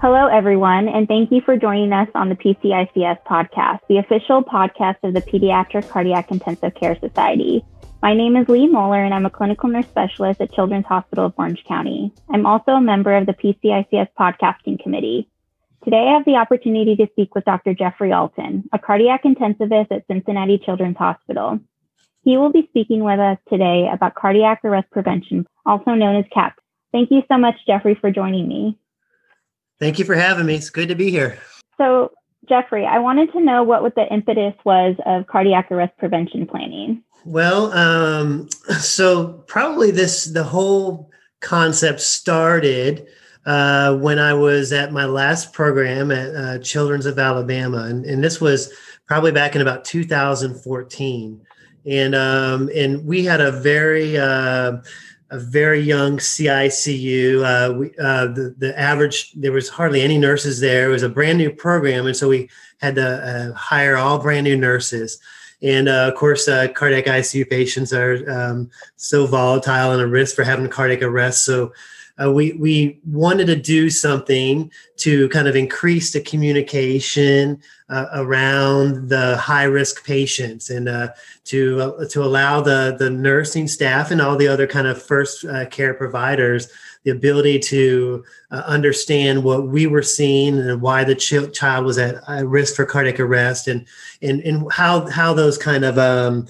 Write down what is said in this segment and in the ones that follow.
Hello, everyone, and thank you for joining us on the PCICS podcast, the official podcast of the Pediatric Cardiac Intensive Care Society. My name is Lee Moeller, and I'm a clinical nurse specialist at Children's Hospital of Orange County. I'm also a member of the PCICS podcasting committee. Today, I have the opportunity to speak with Dr. Jeffrey Alten, a cardiac intensivist at Cincinnati Children's Hospital. He will be speaking with us today about cardiac arrest prevention, also known as CAP. Thank you so much, Jeffrey, for joining me. Thank you for having me. It's good to be here. So, Jeffrey, I wanted to know what, what the impetus was of cardiac arrest prevention planning. Well, um, so probably this the whole concept started uh, when I was at my last program at uh, Children's of Alabama, and, and, this was probably back in about 2014, and um, and we had a very uh, a very young CICU. Uh, we, uh, the, the average, there was hardly any nurses there. It was a brand new program. And so we had to uh, hire all brand new nurses. And uh, of course, uh, cardiac ICU patients are um, so volatile and a risk for having cardiac arrest. So uh, we we wanted to do something to kind of increase the communication uh, around the high risk patients and uh, to uh, to allow the the nursing staff and all the other kind of first uh, care providers the ability to uh, understand what we were seeing and why the ch- child was at risk for cardiac arrest and and and how how those kind of um,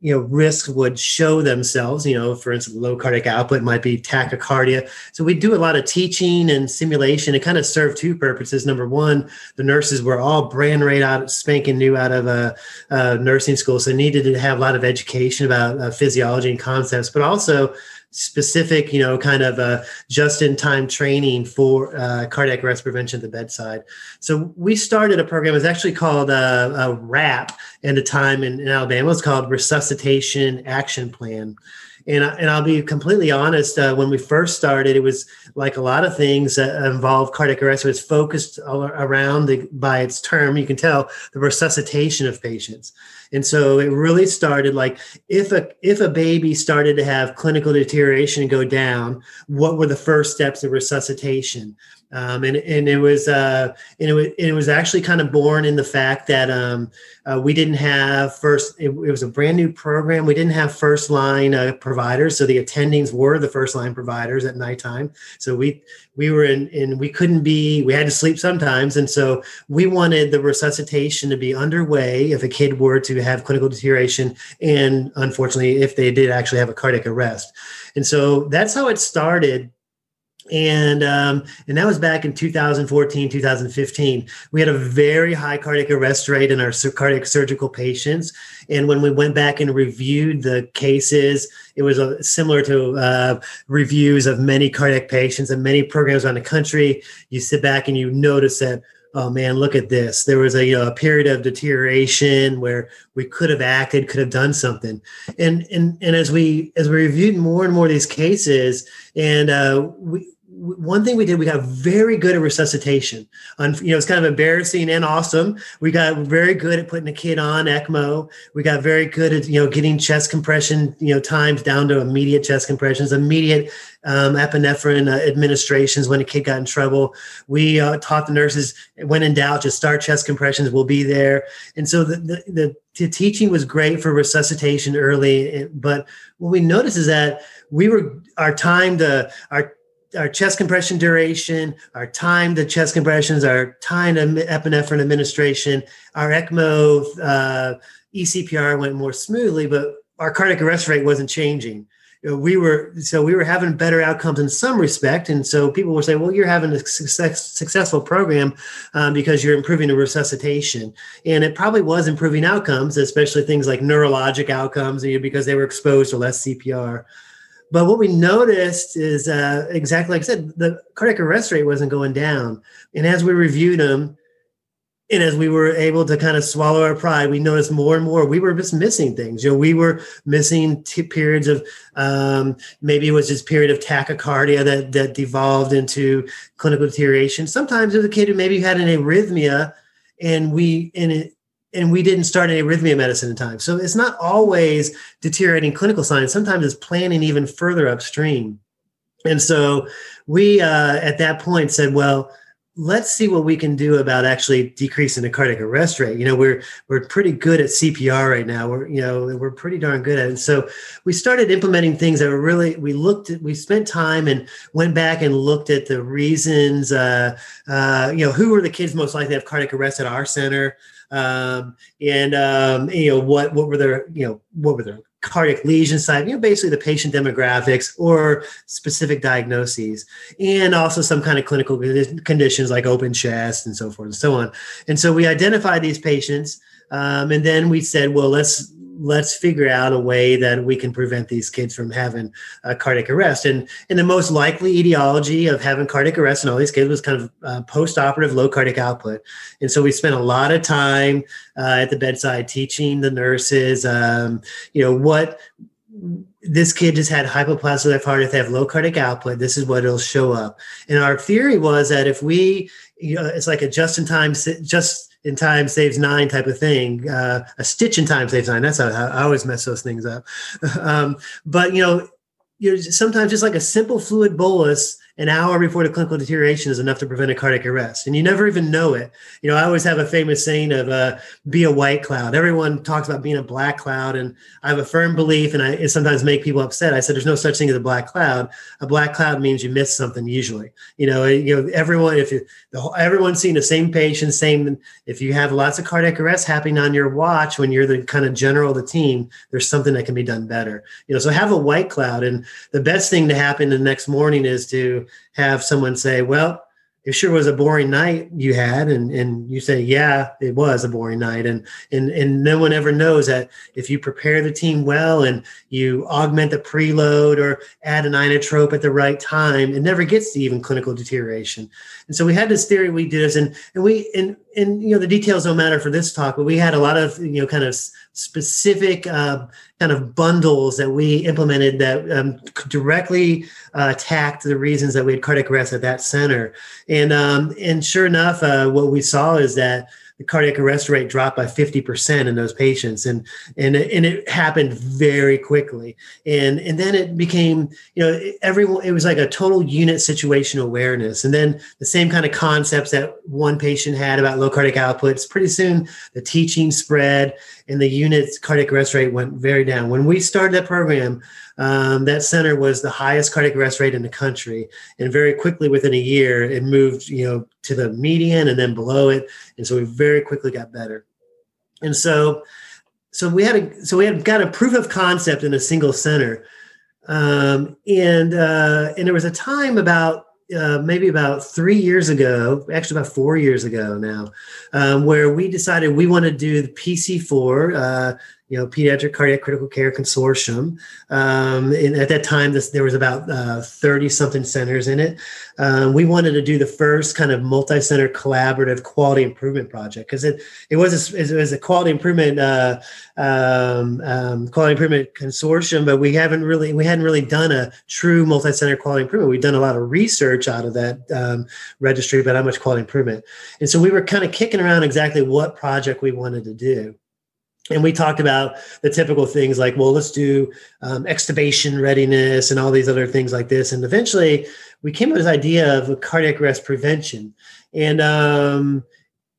you know risks would show themselves you know for instance low cardiac output might be tachycardia. So we do a lot of teaching and simulation. It kind of served two purposes. Number one the nurses were all brand right out spanking new out of a, a nursing school so needed to have a lot of education about uh, physiology and concepts but also specific, you know, kind of a just-in-time training for uh, cardiac arrest prevention at the bedside. So we started a program. It's actually called uh, a, a RAP at the time in, in Alabama. It's called Resuscitation Action Plan. And, and I'll be completely honest. Uh, when we first started, it was like a lot of things that involve cardiac arrest. It was focused around the, by its term. You can tell the resuscitation of patients. And so it really started like if a if a baby started to have clinical deterioration and go down, what were the first steps of resuscitation? Um, and and it was uh, and it was it was actually kind of born in the fact that um, uh, we didn't have first. It, it, was a brand new program. We didn't have first line uh, providers, so the attendings were the first line providers at nighttime. So we we were in, and we couldn't be. We had to sleep sometimes, and so we wanted the resuscitation to be underway if a kid were to have clinical deterioration, and unfortunately, if they did actually have a cardiac arrest. And so that's how it started and um, and that was back in 2014 2015 we had a very high cardiac arrest rate in our cardiac surgical patients. And when we went back and reviewed the cases it was a, similar to uh, reviews of many cardiac patients and many programs around the country. You sit back and you notice that oh man look at this. There was a, you know, a period of deterioration where we could have acted could have done something. And and and as we as we reviewed more and more of these cases and uh, we one thing we did, we got very good at resuscitation. On you know, it's kind of embarrassing and awesome. We got very good at putting a kid on ECMO. We got very good at you know getting chest compression you know times down to immediate chest compressions, immediate um, epinephrine uh, administrations when a kid got in trouble. We uh, taught the nurses when in doubt, just start chest compressions. We'll be there. And so the, the, the, the teaching was great for resuscitation early, but what we noticed is that we were our time to our our chest compression duration, our time to chest compressions, our time to epinephrine administration, our ECMO uh, ECPR went more smoothly, but our cardiac arrest rate wasn't changing. We were so we were having better outcomes in some respect, and so people were saying, "Well, you're having a success, successful program um, because you're improving the resuscitation," and it probably was improving outcomes, especially things like neurologic outcomes, because they were exposed to less CPR. But what we noticed is uh, exactly like I said, the cardiac arrest rate wasn't going down. And as we reviewed them, and as we were able to kind of swallow our pride, we noticed more and more we were just missing things. You know, we were missing t- periods of um, maybe it was just period of tachycardia that that devolved into clinical deterioration. Sometimes it was a kid who maybe had an arrhythmia, and we and it and we didn't start any arrhythmia medicine in time. So it's not always deteriorating clinical signs. Sometimes it's planning even further upstream. And so we uh, at that point said, well, let's see what we can do about actually decreasing the cardiac arrest rate. You know, we're we're pretty good at CPR right now. We're you know we're pretty darn good at it. And so we started implementing things that were really we looked at we spent time and went back and looked at the reasons. Uh, uh, you know, who were the kids most likely to have cardiac arrest at our center, um, and um, you know what what were their you know what were their cardiac lesion side, you know, basically the patient demographics or specific diagnoses, and also some kind of clinical conditions like open chest and so forth and so on. And so we identified these patients, um, and then we said, well, let's let's figure out a way that we can prevent these kids from having a cardiac arrest. And, and the most likely etiology of having cardiac arrest in all these kids was kind of uh, post-operative low cardiac output. And so we spent a lot of time uh, at the bedside teaching the nurses, um, you know, what this kid just had hypoplastic left heart. If they have low cardiac output, this is what it'll show up. And our theory was that if we, you know, it's like a just-in-time, just in time saves nine type of thing. Uh, a stitch in time saves nine. That's how I always mess those things up. um, but you know, you're sometimes just like a simple fluid bolus an hour before the clinical deterioration is enough to prevent a cardiac arrest. And you never even know it. You know, I always have a famous saying of uh, be a white cloud. Everyone talks about being a black cloud. And I have a firm belief, and I it sometimes make people upset. I said, there's no such thing as a black cloud. A black cloud means you missed something usually. You know, you know, everyone, if you, the whole, everyone's seeing the same patient, same, if you have lots of cardiac arrests happening on your watch when you're the kind of general of the team, there's something that can be done better. You know, so have a white cloud. And the best thing to happen the next morning is to have someone say, well, it sure was a boring night you had and and you say yeah it was a boring night and and and no one ever knows that if you prepare the team well and you augment the preload or add an inotrope at the right time it never gets to even clinical deterioration. And so we had this theory we did this and and we and and you know the details don't matter for this talk but we had a lot of you know kind of specific uh, kind of bundles that we implemented that um, directly uh, attacked the reasons that we had cardiac arrest at that center. And um, and sure enough, uh, what we saw is that the cardiac arrest rate dropped by 50% in those patients and and it, and it happened very quickly. And and then it became you know everyone it was like a total unit situation awareness. And then the same kind of concepts that one patient had about low cardiac outputs pretty soon the teaching spread and the unit's cardiac arrest rate went very down. When we started that program um, that center was the highest cardiac arrest rate in the country. And very quickly, within a year, it moved, you know, to the median and then below it. And so we very quickly got better. And so, so we had a, so we had got a proof of concept in a single center. Um, and, uh, and there was a time about uh, maybe about three years ago, actually about four years ago now, um, where we decided we want to do the PC4, uh, you know, Pediatric Cardiac Critical Care Consortium. Um, and at that time, this, there was about 30 uh, something centers in it. Um, we wanted to do the first kind of multi-center collaborative quality improvement project because it, it was a, it was a quality improvement uh, um, um, quality improvement consortium, but we haven't really we hadn't really done a true multi-center quality improvement. We've done a lot of research out of that um, registry about how much quality improvement, and so we were kind of kicking around exactly what project we wanted to do and we talked about the typical things like well let's do um, extubation readiness and all these other things like this. And eventually we came up with this idea of cardiac arrest prevention. And um,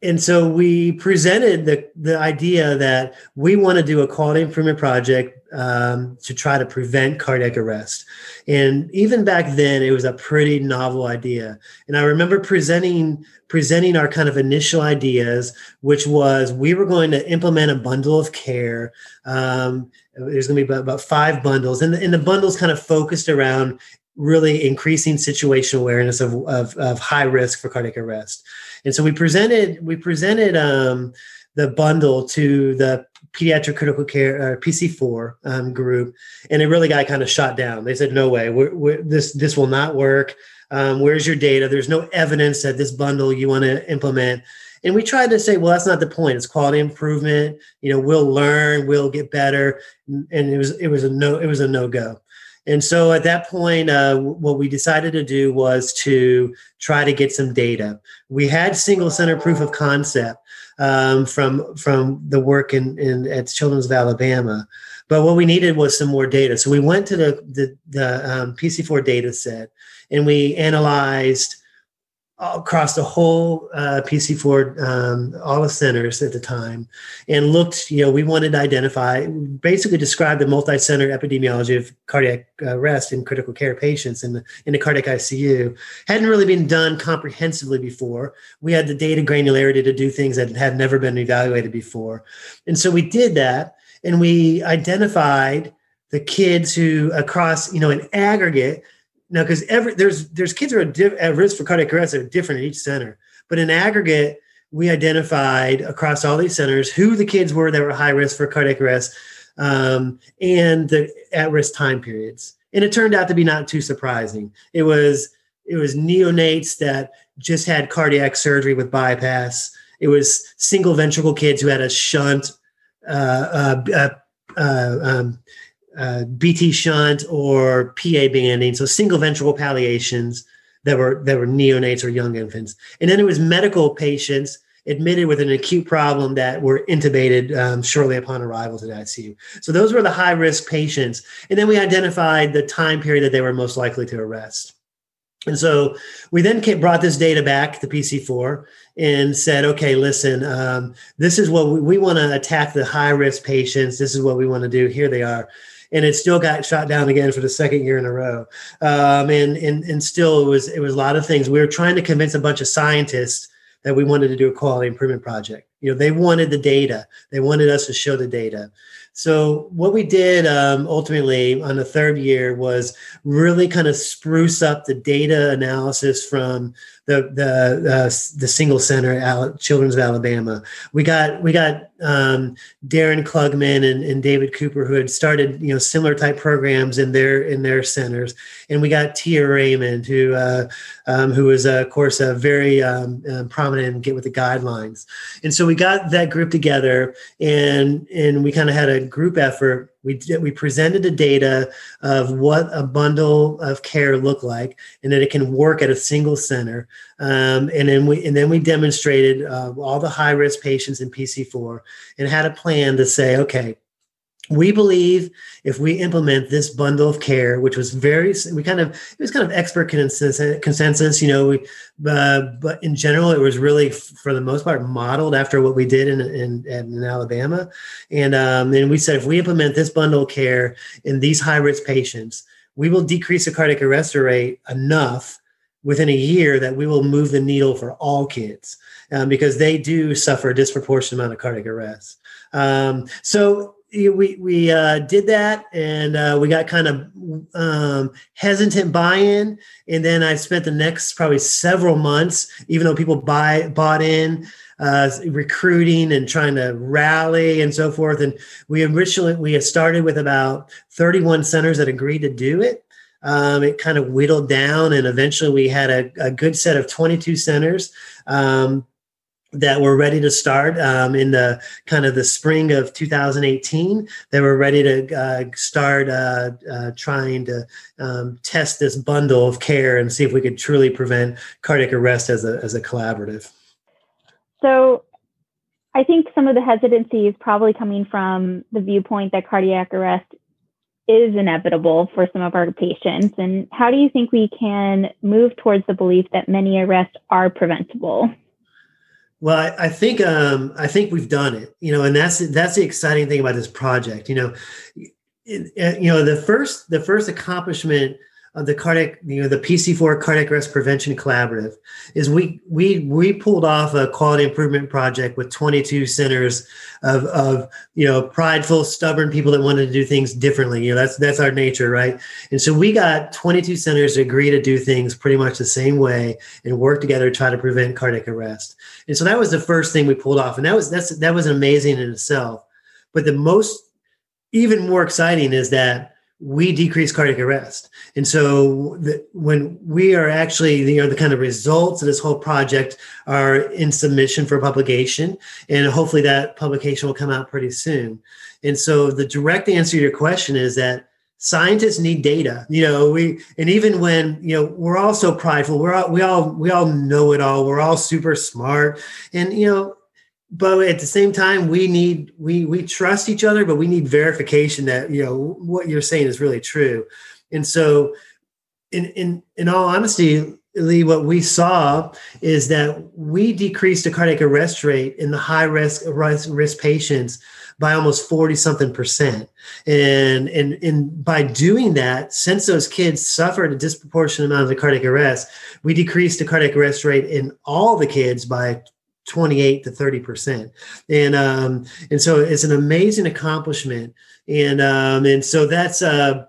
and so we presented the, the idea that we want to do a quality improvement project um, to try to prevent cardiac arrest. And even back then, it was a pretty novel idea. And I remember presenting presenting our kind of initial ideas, which was we were going to implement a bundle of care. Um, there's going to be about, about five bundles, and the, and the bundles kind of focused around really increasing situational awareness of, of, of high risk for cardiac arrest. And so we presented we presented um, the bundle to the pediatric critical care uh, PC4 um, group, and it really got kind of shot down. They said, "No way, we're, we're, this this will not work. Um, where's your data? There's no evidence that this bundle you want to implement." And we tried to say, "Well, that's not the point. It's quality improvement. You know, we'll learn, we'll get better." And it was it was a no it was a no go. And so at that point, uh, what we decided to do was to try to get some data. We had single center proof of concept um, from from the work in, in at Children's of Alabama, But what we needed was some more data. So we went to the, the, the um, PC4 data set and we analyzed across the whole uh, PC4, um, all the centers at the time, and looked, you know, we wanted to identify, basically describe the multi-center epidemiology of cardiac arrest in critical care patients in the, in the cardiac ICU. Hadn't really been done comprehensively before. We had the data granularity to do things that had never been evaluated before. And so we did that, and we identified the kids who across, you know, an aggregate, now, because every there's there's kids who are diff, at risk for cardiac arrest that are different at each center, but in aggregate, we identified across all these centers who the kids were that were high risk for cardiac arrest um, and the at-risk time periods. And it turned out to be not too surprising. It was it was neonates that just had cardiac surgery with bypass. It was single ventricle kids who had a shunt uh, uh, uh, uh um, uh, BT shunt or PA banding, so single ventricle palliations that were that were neonates or young infants, and then it was medical patients admitted with an acute problem that were intubated um, shortly upon arrival to the ICU. So those were the high risk patients, and then we identified the time period that they were most likely to arrest. And so we then came, brought this data back to PC4 and said, okay, listen, um, this is what we, we want to attack the high risk patients. This is what we want to do. Here they are and it still got shot down again for the second year in a row. Um, and, and, and still it was, it was a lot of things. We were trying to convince a bunch of scientists that we wanted to do a quality improvement project. You know, they wanted the data. They wanted us to show the data. So what we did um, ultimately on the third year was really kind of spruce up the data analysis from the the uh, the single center Children's of Alabama. We got we got um, Darren Klugman and, and, David Cooper who had started you know similar type programs in their in their centers, and we got Tia Raymond who uh, um, who was uh, of course a very um, uh, prominent Get with the Guidelines, and so we got that group together and and we kind of had a group effort we did, we presented the data of what a bundle of care looked like, and that it can work at a single center. Um, and then we and then we demonstrated uh, all the high risk patients in PC4 and had a plan to say, okay, we believe if we implement this bundle of care which was very we kind of it was kind of expert consensus, consensus you know we, uh, but in general it was really for the most part modeled after what we did in in, in alabama. And um, and we said if we implement this bundle of care in these high risk patients we will decrease the cardiac arrest rate enough within a year that we will move the needle for all kids um, because they do suffer a disproportionate amount of cardiac arrest. Um, so we we uh, did that, and uh, we got kind of um, hesitant buy-in, and then I spent the next probably several months, even though people buy bought in, uh, recruiting and trying to rally and so forth. And we originally we started with about 31 centers that agreed to do it. Um, it kind of whittled down, and eventually we had a, a good set of 22 centers. Um, that were ready to start um, in the kind of the spring of 2018 they were ready to uh, start uh, uh, trying to um, test this bundle of care and see if we could truly prevent cardiac arrest as a, as a collaborative. So i think some of the hesitancy is probably coming from the viewpoint that cardiac arrest is inevitable for some of our patients. And how do you think we can move towards the belief that many arrests are preventable well, I, I think um, I think we've done it, you know, and that's that's the exciting thing about this project. You know, it, you know the first the first accomplishment of the cardiac, you know, the PC4 cardiac arrest prevention collaborative is we we we pulled off a quality improvement project with 22 centers of of you know prideful, stubborn people that wanted to do things differently. You know, that's that's our nature, right? And so we got 22 centers to agree to do things pretty much the same way and work together to try to prevent cardiac arrest. And so that was the first thing we pulled off, and that was that's that was amazing in itself. But the most even more exciting is that we decrease cardiac arrest. And so the, when we are actually, you know, the kind of results of this whole project are in submission for publication, and hopefully that publication will come out pretty soon. And so the direct answer to your question is that scientists need data you know we and even when you know we're all so prideful we're all we all we all know it all we're all super smart and you know but at the same time we need we we trust each other but we need verification that you know what you're saying is really true and so in in in all honesty Lee, what we saw is that we decreased the cardiac arrest rate in the high risk risk patients by almost 40 something percent. And, and, and by doing that, since those kids suffered a disproportionate amount of the cardiac arrest, we decreased the cardiac arrest rate in all the kids by 28 to 30 percent and um and so it's an amazing accomplishment and um and so that's uh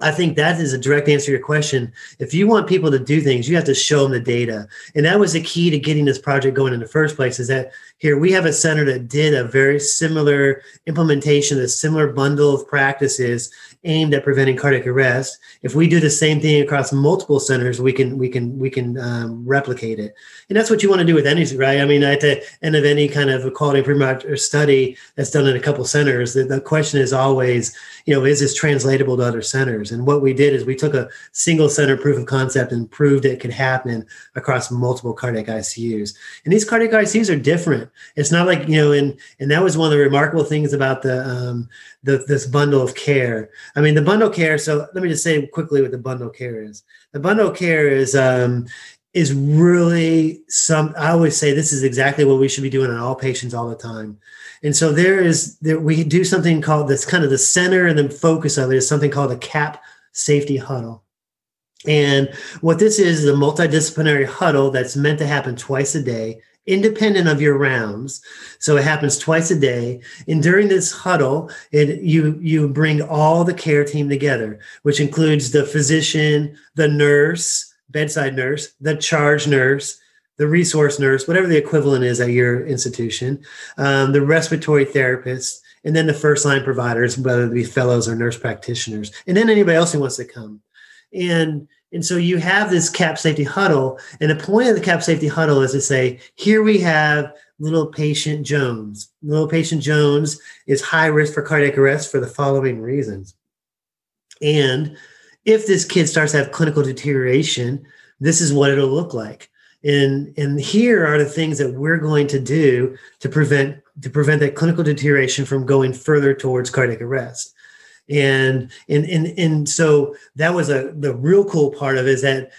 I think that is a direct answer to your question. If you want people to do things, you have to show them the data. And that was the key to getting this project going in the first place is that here we have a center that did a very similar implementation, a similar bundle of practices aimed at preventing cardiac arrest. If we do the same thing across multiple centers, we can we can we can um, replicate it, and that's what you want to do with anything, right? I mean, at the end of any kind of quality improvement or study that's done in a couple centers, the, the question is always, you know, is this translatable to other centers? And what we did is we took a single center proof of concept and proved it could happen across multiple cardiac ICUs. And these cardiac ICUs are different. It's not like you know, and and that was one of the remarkable things about the um, the this bundle of care. I mean, the bundle care. So let me just say quickly what the bundle care is. The bundle care is um, is really some. I always say this is exactly what we should be doing on all patients all the time. And so there is there we do something called that's kind of the center and the focus of it is something called a CAP safety huddle. And what this is is a multidisciplinary huddle that's meant to happen twice a day independent of your rounds. So it happens twice a day. And during this huddle, it, you you bring all the care team together, which includes the physician, the nurse, bedside nurse, the charge nurse, the resource nurse, whatever the equivalent is at your institution, um, the respiratory therapist, and then the first line providers, whether it be fellows or nurse practitioners, and then anybody else who wants to come. And and so you have this cap safety huddle, and the point of the cap safety huddle is to say, here we have little patient Jones. Little patient Jones is high risk for cardiac arrest for the following reasons. And if this kid starts to have clinical deterioration, this is what it'll look like. And, and here are the things that we're going to do to prevent to prevent that clinical deterioration from going further towards cardiac arrest and and and and so that was a the real cool part of it is that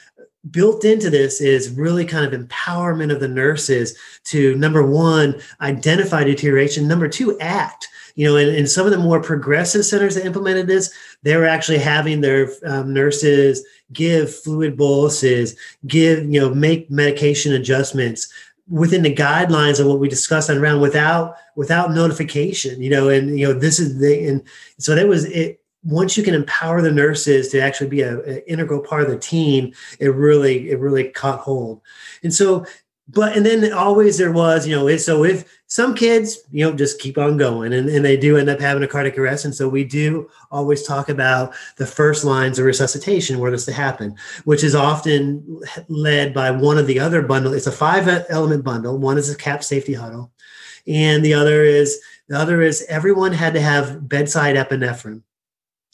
built into this is really kind of empowerment of the nurses to number one identify deterioration. Number two act. You know in, in some of the more progressive centers that implemented this they were actually having their um, nurses give fluid boluses give you know make medication adjustments within the guidelines of what we discussed on round without without notification you know and you know this is the and so that was it once you can empower the nurses to actually be an integral part of the team it really it really caught hold. And so but and then always there was you know so if some kids you know just keep on going and, and they do end up having a cardiac arrest. And so we do always talk about the first lines of resuscitation where this to happen which is often led by one of the other bundle. It's a five element bundle. One is a cap safety huddle and the other is the other is everyone had to have bedside epinephrine.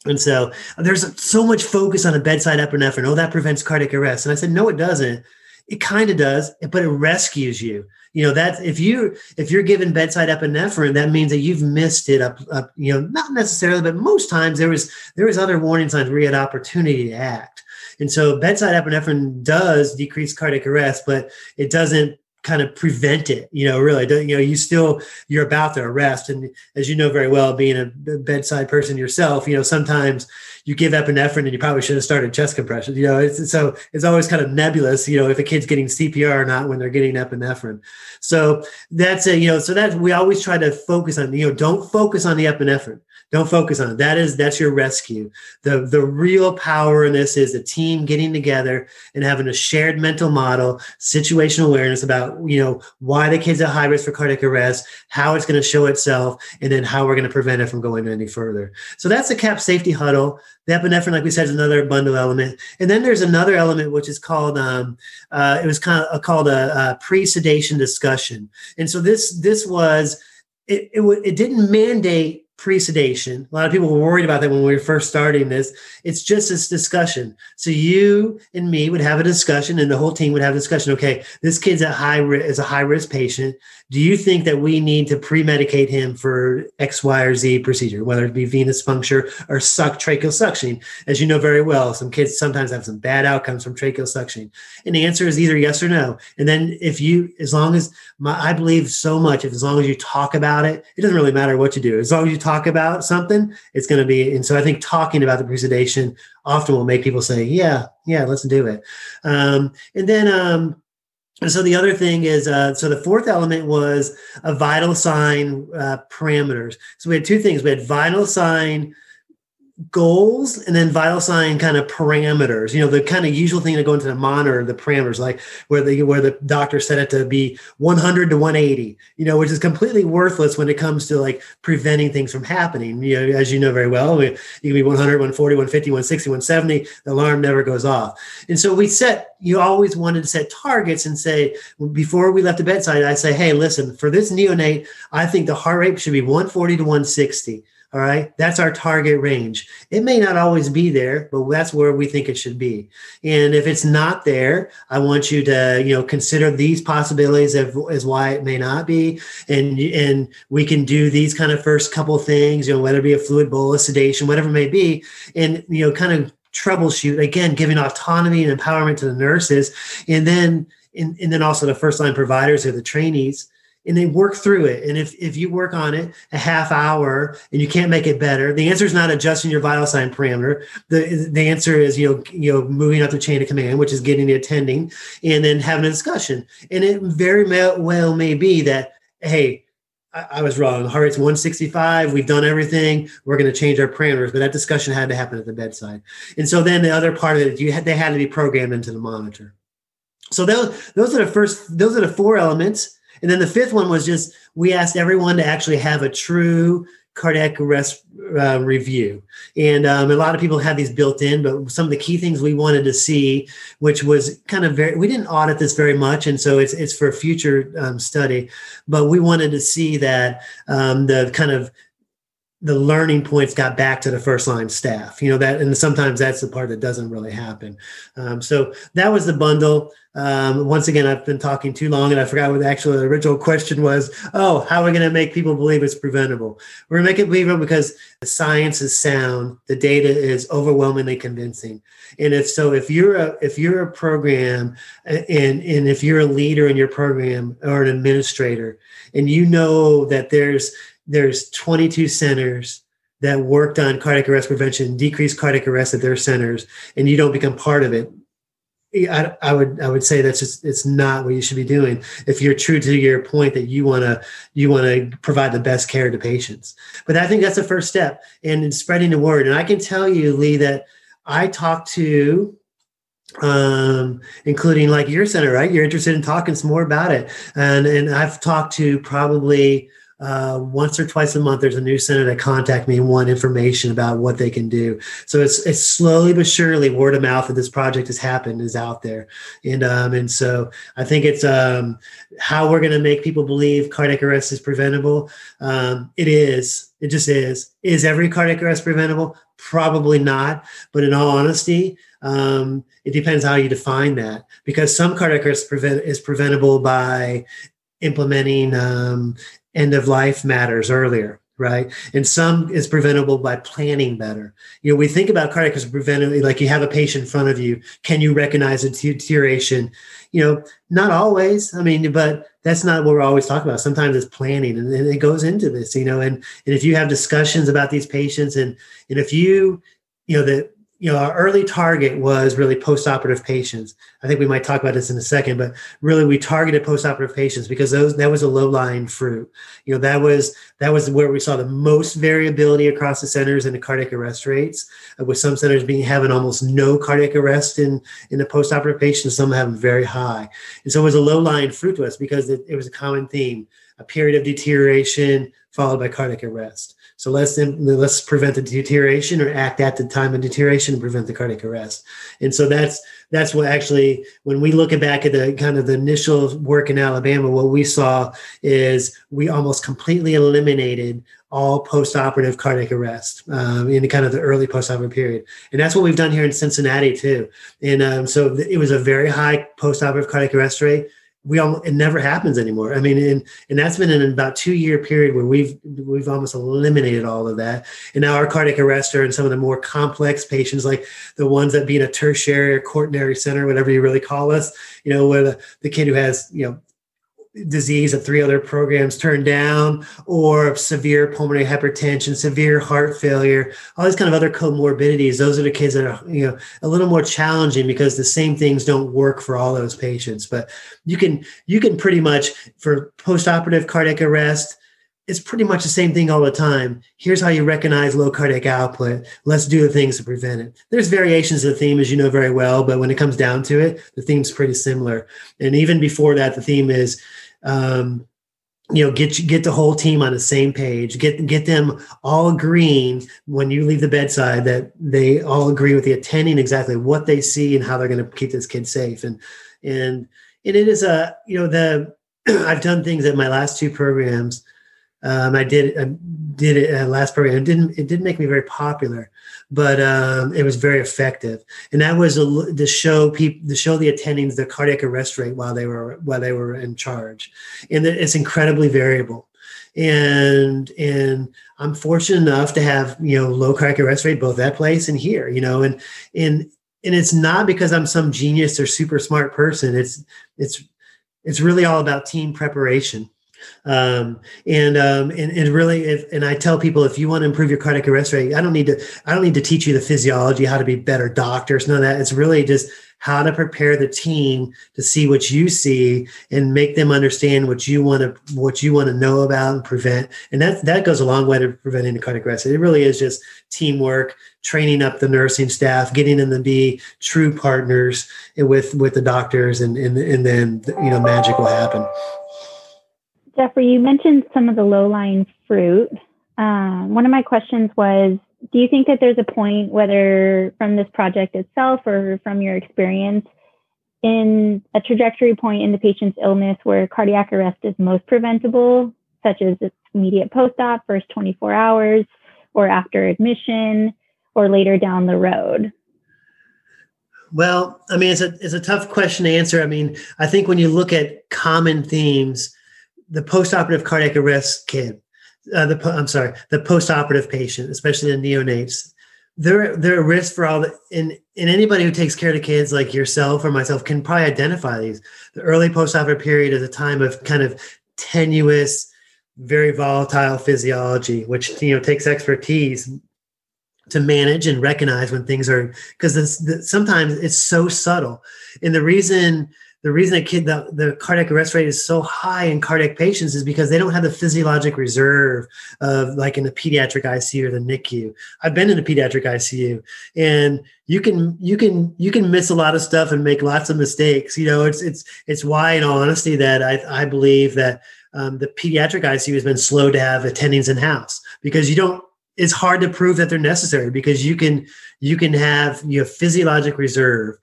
And so there's so much focus on a bedside epinephrine. Oh, that prevents cardiac arrest. And I said, no, it doesn't it kind of does but it rescues you. You know that if you if you're given bedside epinephrine that means that you've missed it up, up you know not necessarily but most times there was there was other warning signs where you had opportunity to act. And so bedside epinephrine does decrease cardiac arrest but it doesn't kind of prevent it you know really. You know you still you're about to arrest. And as you know very well being a bedside person yourself you know sometimes you give epinephrine and you probably should have started chest compression you know it's so it's always kind of nebulous you know if a kid's getting cpr or not when they're getting epinephrine so that's a you know so that we always try to focus on you know don't focus on the epinephrine don't focus on it. That is that's your rescue. The the real power in this is a team getting together and having a shared mental model, situational awareness about you know why the kids at high risk for cardiac arrest, how it's going to show itself, and then how we're going to prevent it from going any further. So that's the CAP safety huddle. The epinephrine, like we said, is another bundle element, and then there's another element which is called um, uh, it was kind of called a, a pre sedation discussion. And so this this was it, it, it didn't mandate pre-sedation. A lot of people were worried about that when we were first starting this. It's just this discussion. So you and me would have a discussion, and the whole team would have a discussion. Okay, this kid's at high risk is a high risk patient. Do you think that we need to pre-medicate him for X, Y, or Z procedure, whether it be venous puncture or suck tracheal suctioning? As you know very well, some kids sometimes have some bad outcomes from tracheal suctioning, and the answer is either yes or no. And then if you, as long as my, I believe so much, if as long as you talk about it, it doesn't really matter what you do. As long as you talk about something, it's going to be. And so I think talking about the pre-sedation often will make people say, yeah, yeah, let's do it. Um, and then, um, and so the other thing is, uh, so the fourth element was a vital sign uh, parameters. So we had two things. We had vital sign goals and then vital sign kind of parameters you know the kind of usual thing to go into the monitor the parameters like where the where the doctor set it to be 100 to 180 you know which is completely worthless when it comes to like preventing things from happening. You know as you know very well you can be 100 140 150 160 170 the alarm never goes off. And so we set you always wanted to set targets and say before we left the bedside i say hey listen for this neonate i think the heart rate should be 140 to 160 all right. That's our target range. It may not always be there, but that's where we think it should be. And if it's not there, I want you to, you know, consider these possibilities of, as why it may not be. And, and we can do these kind of first couple things, you know, whether it be a fluid bolus, sedation, whatever it may be. And, you know, kind of troubleshoot again, giving autonomy and empowerment to the nurses. And then, and, and then also the first line providers or the trainees and they work through it. And if, if you work on it a half hour and you can't make it better, the answer is not adjusting your vital sign parameter. The, the answer is, you know, you know, moving up the chain of command, which is getting the attending and then having a discussion. And it very well may be that, hey, I, was wrong. Heart rate's 165. We've done everything. We're going to change our parameters, but that discussion had to happen at the bedside. And so then the other part of it, you had, they had to be programmed into the monitor. So those, those are the first, those are the four elements and then the fifth one was just we asked everyone to actually have a true cardiac arrest uh, review. And um, a lot of people had these built in, but some of the key things we wanted to see, which was kind of very, we didn't audit this very much. And so it's, it's for future um, study, but we wanted to see that um, the kind of the learning points got back to the first line staff you know that and sometimes that's the part that doesn't really happen. Um, so that was the bundle. Um, once again i've been talking too long and i forgot what the actual original question was. Oh how are we going to make people believe it's preventable? We're make it believable because the science is sound the data is overwhelmingly convincing. And if so if you're a if you're a program and and if you're a leader in your program or an administrator and you know that there's there's 22 centers that worked on cardiac arrest prevention, decreased cardiac arrest at their centers, and you don't become part of it. I, I, would I would say that's just it's not what you should be doing if you're true to your point that you want to you want to provide the best care to patients. But I think that's the first step and in spreading the word. And I can tell you, Lee, that I talked to um, including like your center, right? You're interested in talking some more about it, and and I've talked to probably uh, once or twice a month, there's a new center that contact me and want information about what they can do. So it's it's slowly but surely word of mouth that this project has happened is out there, and um, and so I think it's um, how we're going to make people believe cardiac arrest is preventable. Um, it is. It just is. Is every cardiac arrest preventable? Probably not. But in all honesty, um, it depends how you define that. Because some cardiac arrest prevent, is preventable by implementing um, end of life matters earlier right? And some is preventable by planning better. You know we think about cardiac as preventative like you have a patient in front of you can you recognize a deterioration? You know not always i mean but that's not what we're always talking about. Sometimes it's planning and, and it goes into this you know and and if you have discussions about these patients and and if you you know that you know, our early target was really post-operative patients. I think we might talk about this in a second, but really we targeted post-operative patients because those that was a low-lying fruit. You know, that was that was where we saw the most variability across the centers in the cardiac arrest rates, uh, with some centers being having almost no cardiac arrest in in the post-operative patients, some having very high. And so it was a low-lying fruit to us because it, it was a common theme: a period of deterioration followed by cardiac arrest. So let's let's prevent the deterioration or act at the time of deterioration and prevent the cardiac arrest. And so that's that's what actually when we look back at the kind of the initial work in Alabama, what we saw is we almost completely eliminated all post-operative cardiac arrest um, in the kind of the early post-operative period, and that's what we've done here in Cincinnati too. And um, so it was a very high post-operative cardiac arrest rate we all it never happens anymore. I mean, and and that's been in about two year period where we've we've almost eliminated all of that. And now our cardiac arrestor and some of the more complex patients, like the ones that be in a tertiary or quaternary center, whatever you really call us, you know, where the, the kid who has you know disease that three other programs turned down, or severe pulmonary hypertension, severe heart failure, all these kind of other comorbidities. Those are the kids that are, you know, a little more challenging because the same things don't work for all those patients. But you can you can pretty much for postoperative cardiac arrest, it's pretty much the same thing all the time. Here's how you recognize low cardiac output. Let's do the things to prevent it. There's variations of the theme, as you know very well, but when it comes down to it, the theme's pretty similar. And even before that, the theme is um, you know get get the whole team on the same page get get them all agreeing when you leave the bedside that they all agree with the attending exactly what they see and how they're going to keep this kid safe. And and and it is a you know the i've done things at my last two programs. Um, i did I did it at last program it didn't it didn't make me very popular but um, it was very effective. And that was a, to show people, to show the attendings the cardiac arrest rate while they were while they were in charge, and it's incredibly variable. And and I'm fortunate enough to have you know low cardiac arrest rate both that place and here, you know, and and and it's not because I'm some genius or super smart person. It's it's it's really all about team preparation um, and, um, and and really if, and i tell people if you want to improve your cardiac arrest rate i don't need to i don't need to teach you the physiology how to be better doctors none of that. It's really just how to prepare the team to see what you see and make them understand what you want to what you want to know about and prevent. And that that goes a long way to preventing the cardiac arrest. It really is just teamwork training up the nursing staff getting them to be true partners with with the doctors and and, and then you know magic will happen Jeffrey, you mentioned some of the low lying fruit. Um, one of my questions was Do you think that there's a point, whether from this project itself or from your experience, in a trajectory point in the patient's illness where cardiac arrest is most preventable, such as immediate post op, first 24 hours, or after admission, or later down the road? Well, I mean, it's a it's a tough question to answer. I mean, I think when you look at common themes, the postoperative cardiac arrest kid, uh, the I'm sorry, the postoperative patient, especially the neonates, they're they're a risk for all the and, and anybody who takes care of kids like yourself or myself can probably identify these. The early postoperative period is a time of kind of tenuous, very volatile physiology, which you know takes expertise to manage and recognize when things are because sometimes it's so subtle. And the reason the reason kid the, the cardiac arrest rate is so high in cardiac patients is because they don't have the physiologic reserve of like in the pediatric ICU or the NICU. I've been in a pediatric ICU and you can you can you can miss a lot of stuff and make lots of mistakes. You know, it's it's it's why in all honesty that I, I believe that um, the pediatric ICU has been slow to have attendings in house because you don't it's hard to prove that they're necessary because you can you can have you have physiologic reserve.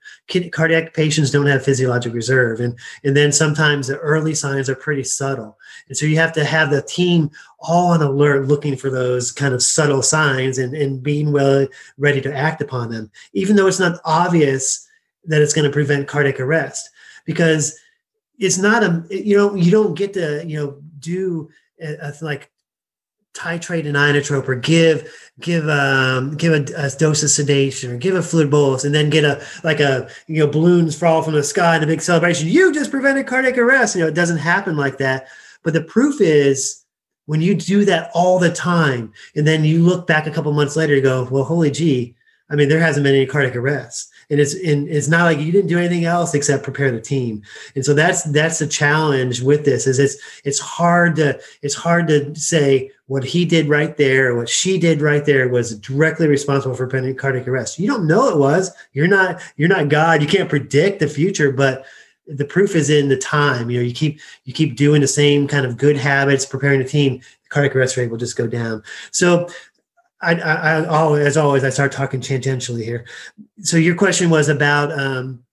Cardiac patients don't have physiologic reserve. And and then sometimes the early signs are pretty subtle. And so you have to have the team all on alert looking for those kind of subtle signs and, and being well ready to act upon them even though it's not obvious that it's going to prevent cardiac arrest. Because it's not a you know you don't get to you know do a, a, like titrate an inotrope or give give um give a, a, dose of sedation or give a fluid bolus and then get a like a you know balloons fall from the sky in a big celebration. You just prevented cardiac arrest. You know it doesn't happen like that. But the proof is when you do that all the time and then you look back a couple months later you go well holy gee i mean there hasn't been any cardiac arrest. And it's and it's not like you didn't do anything else except prepare the team. And so that's that's the challenge with this is it's it's hard to it's hard to say what he did right there what she did right there was directly responsible for cardiac arrest. You don't know it was. You're not you're not god. You can't predict the future but the proof is in the time. You know you keep you keep doing the same kind of good habits preparing the team the cardiac arrest rate will just go down. So I, I, I always, as always, I start talking tangentially here. So your question was about um,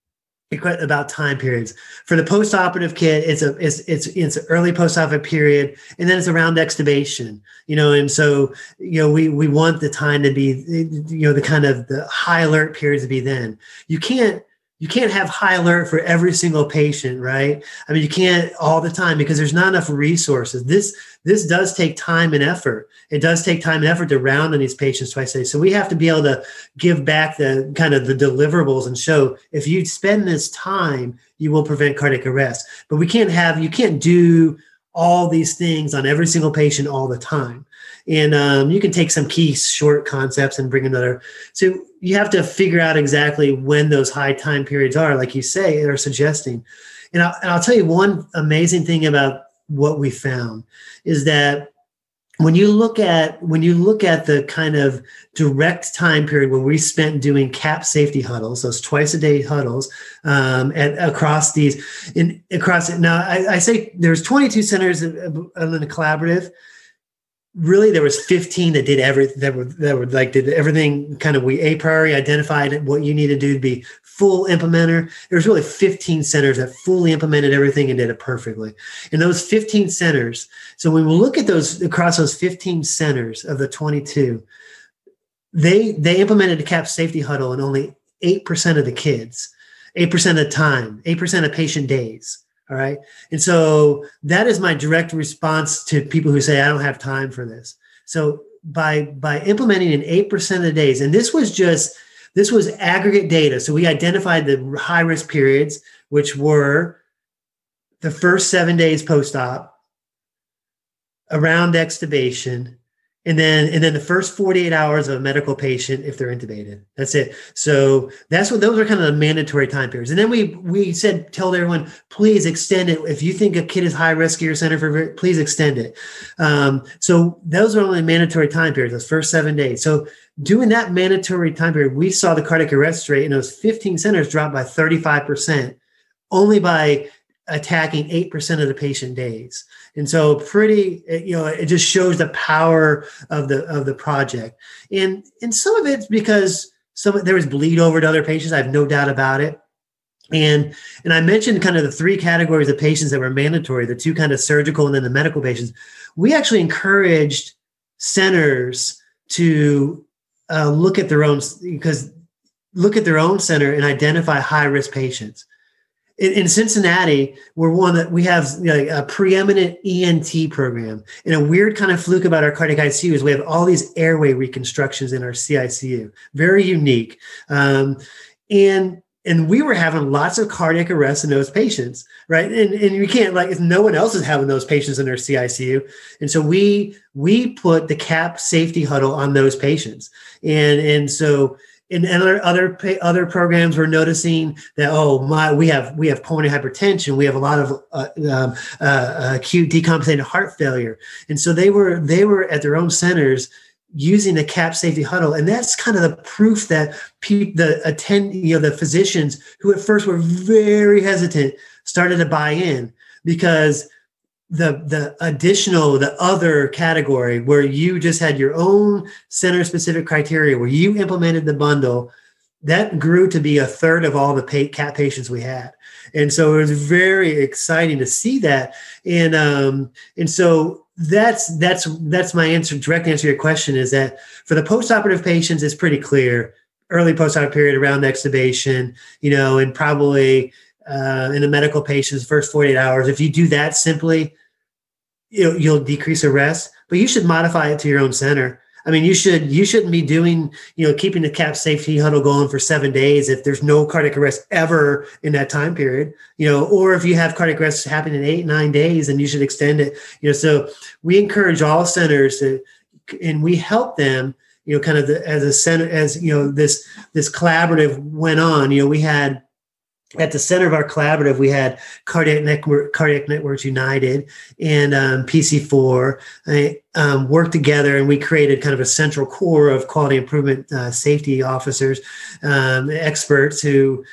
about time periods. For the post-operative kit it's a it's it's it's early post-operative period and then it's around extubation you know and so you know we we want the time to be you know the kind of the high alert periods to be then. You can't you can't have high alert for every single patient, right? I mean, you can't all the time because there's not enough resources. This this does take time and effort. It does take time and effort to round on these patients twice a day. So we have to be able to give back the kind of the deliverables and show if you spend this time, you will prevent cardiac arrest. But we can't have you can't do all these things on every single patient all the time. And um, you can take some key short concepts and bring another. So you have to figure out exactly when those high time periods are like you say are suggesting. And I'll, and I'll tell you one amazing thing about what we found is that when you look at when you look at the kind of direct time period when we spent doing cap safety huddles those twice a day huddles um, and across these in across it now I, I say there's 22 centers in, in the collaborative. Really there was 15 that did everything that were that were like did everything kind of we a priori identified what you need to do to be full implementer there's really 15 centers that fully implemented everything and did it perfectly and those 15 centers so when we look at those across those 15 centers of the 22 they they implemented a cap safety huddle in only 8% of the kids 8% of the time 8% of patient days all right. And so that is my direct response to people who say, I don't have time for this. So by by implementing in 8% of the days, and this was just this was aggregate data. So we identified the high risk periods, which were the first seven days post-op, around extubation, and then and then the first 48 hours of a medical patient if they're intubated. That's it. So that's what those are kind of the mandatory time periods. And then we we said tell everyone please extend it. If you think a kid is high risk at your center for please extend it. Um, so those are only mandatory time periods those first seven days. So doing that mandatory time period we saw the cardiac arrest rate in those 15 centers drop by 35% only by attacking 8% of the patient days. And so pretty eh, you know it just shows the power of the of the project. And and some of it's because some there was bleed over to other patients i have no doubt about it. And and i mentioned kind of the three categories of patients that were mandatory the two kind of surgical and then the medical patients. We actually encouraged centers to uh, look at their own because look at their own center and identify high risk patients in, in Cincinnati, we're one that we have you know, a preeminent ENT program. And a weird kind of fluke about our cardiac ICU is we have all these airway reconstructions in our CICU, very unique. Um, and and we were having lots of cardiac arrests in those patients, right? And and you can't like if no one else is having those patients in their CICU, and so we we put the cap safety huddle on those patients, and and so in other other other programs we're noticing that oh my we have we have pulmonary hypertension. We have a lot of uh, um, uh, acute decompensated heart failure. And so they were they were at their own centers using the cap safety huddle. And that's kind of the proof that the attend you know the physicians who at first were very hesitant started to buy in because the the additional the other category where you just had your own center specific criteria where you implemented the bundle that grew to be a third of all the pay, cat patients we had. And so it was very exciting to see that. And um and so that's that's that's my answer direct answer to your question is that for the post-operative patients it's pretty clear early post-op period around the extubation you know and probably uh, in the medical patients first 48 hours if you do that simply you'll, you'll decrease arrest, but you should modify it to your own center. I mean, you should you shouldn't be doing you know keeping the cap safety huddle going for seven days if there's no cardiac arrest ever in that time period. You know, or if you have cardiac arrest happening in eight nine days, and you should extend it. You know, so we encourage all centers to, and we help them. You know, kind of the, as a center as you know this this collaborative went on. You know, we had at the center of our collaborative, we had Cardiac Network, Cardiac Networks United and um, PC4 uh, um, worked together, and we created kind of a central core of quality improvement uh, safety officers, um, experts who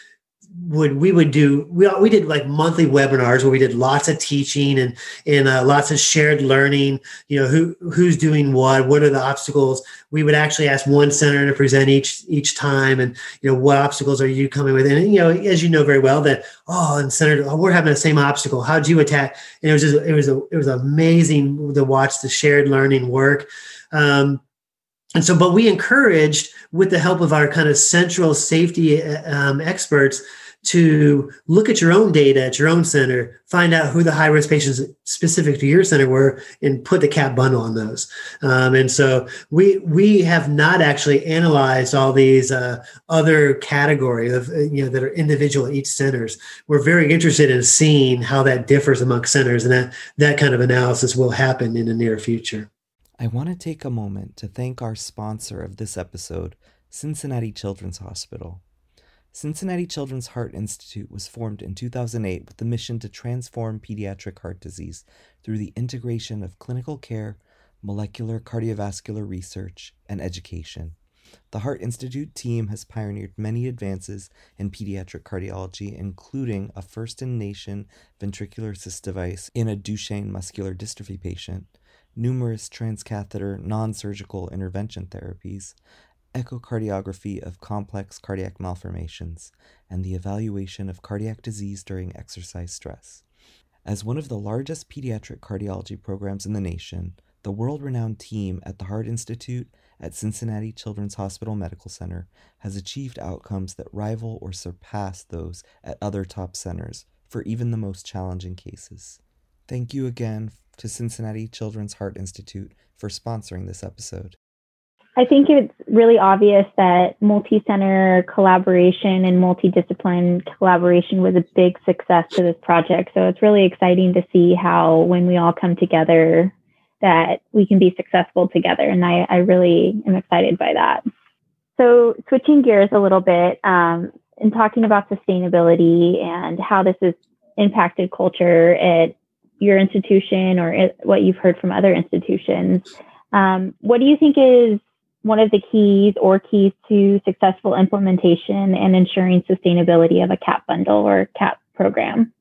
would we would do we, we did like monthly webinars where we did lots of teaching and and uh, lots of shared learning you know who who's doing what what are the obstacles we would actually ask one center to present each each time and you know what obstacles are you coming with? And you know as you know very well that oh and senator oh, we're having the same obstacle. How'd you attack? And it was just it was a, it was amazing to watch the shared learning work. Um, and so but we encouraged with the help of our kind of central safety um, experts to look at your own data at your own center, find out who the high risk patients specific to your center were, and put the cap bundle on those. Um, and so we we have not actually analyzed all these uh, other categories of you know that are individual at each centers. We're very interested in seeing how that differs among centers, and that that kind of analysis will happen in the near future. I want to take a moment to thank our sponsor of this episode, Cincinnati Children's Hospital. Cincinnati Children's Heart Institute was formed in 2008 with the mission to transform pediatric heart disease through the integration of clinical care, molecular cardiovascular research, and education. The Heart Institute team has pioneered many advances in pediatric cardiology, including a first in nation ventricular assist device in a Duchenne muscular dystrophy patient, numerous transcatheter non surgical intervention therapies, echocardiography of complex cardiac malformations, and the evaluation of cardiac disease during exercise stress. As one of the largest pediatric cardiology programs in the nation, the world renowned team at the Heart Institute at Cincinnati Children's Hospital Medical Center has achieved outcomes that rival or surpass those at other top centers for even the most challenging cases. Thank you again to Cincinnati Children's Heart Institute for sponsoring this episode. I think it's really obvious that multi center collaboration and multidiscipline collaboration was a big success to this project. So it's really exciting to see how, when we all come together, that we can be successful together. And I, I really am excited by that. So, switching gears a little bit um, and talking about sustainability and how this has impacted culture at your institution or what you've heard from other institutions. Um, what do you think is one of the keys or keys to successful implementation and ensuring sustainability of a CAP bundle or CAP program?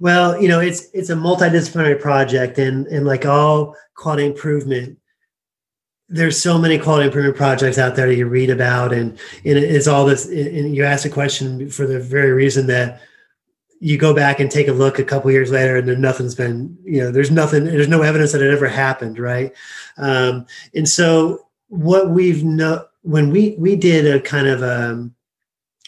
Well, you know, it's it's a multidisciplinary project, and and like all quality improvement, there's so many quality improvement projects out there that you read about, and and it's all this. And you ask a question for the very reason that you go back and take a look a couple years later, and then nothing's been, you know, there's nothing, there's no evidence that it ever happened, right? Um, and so what we've know when we we did a kind of a, um,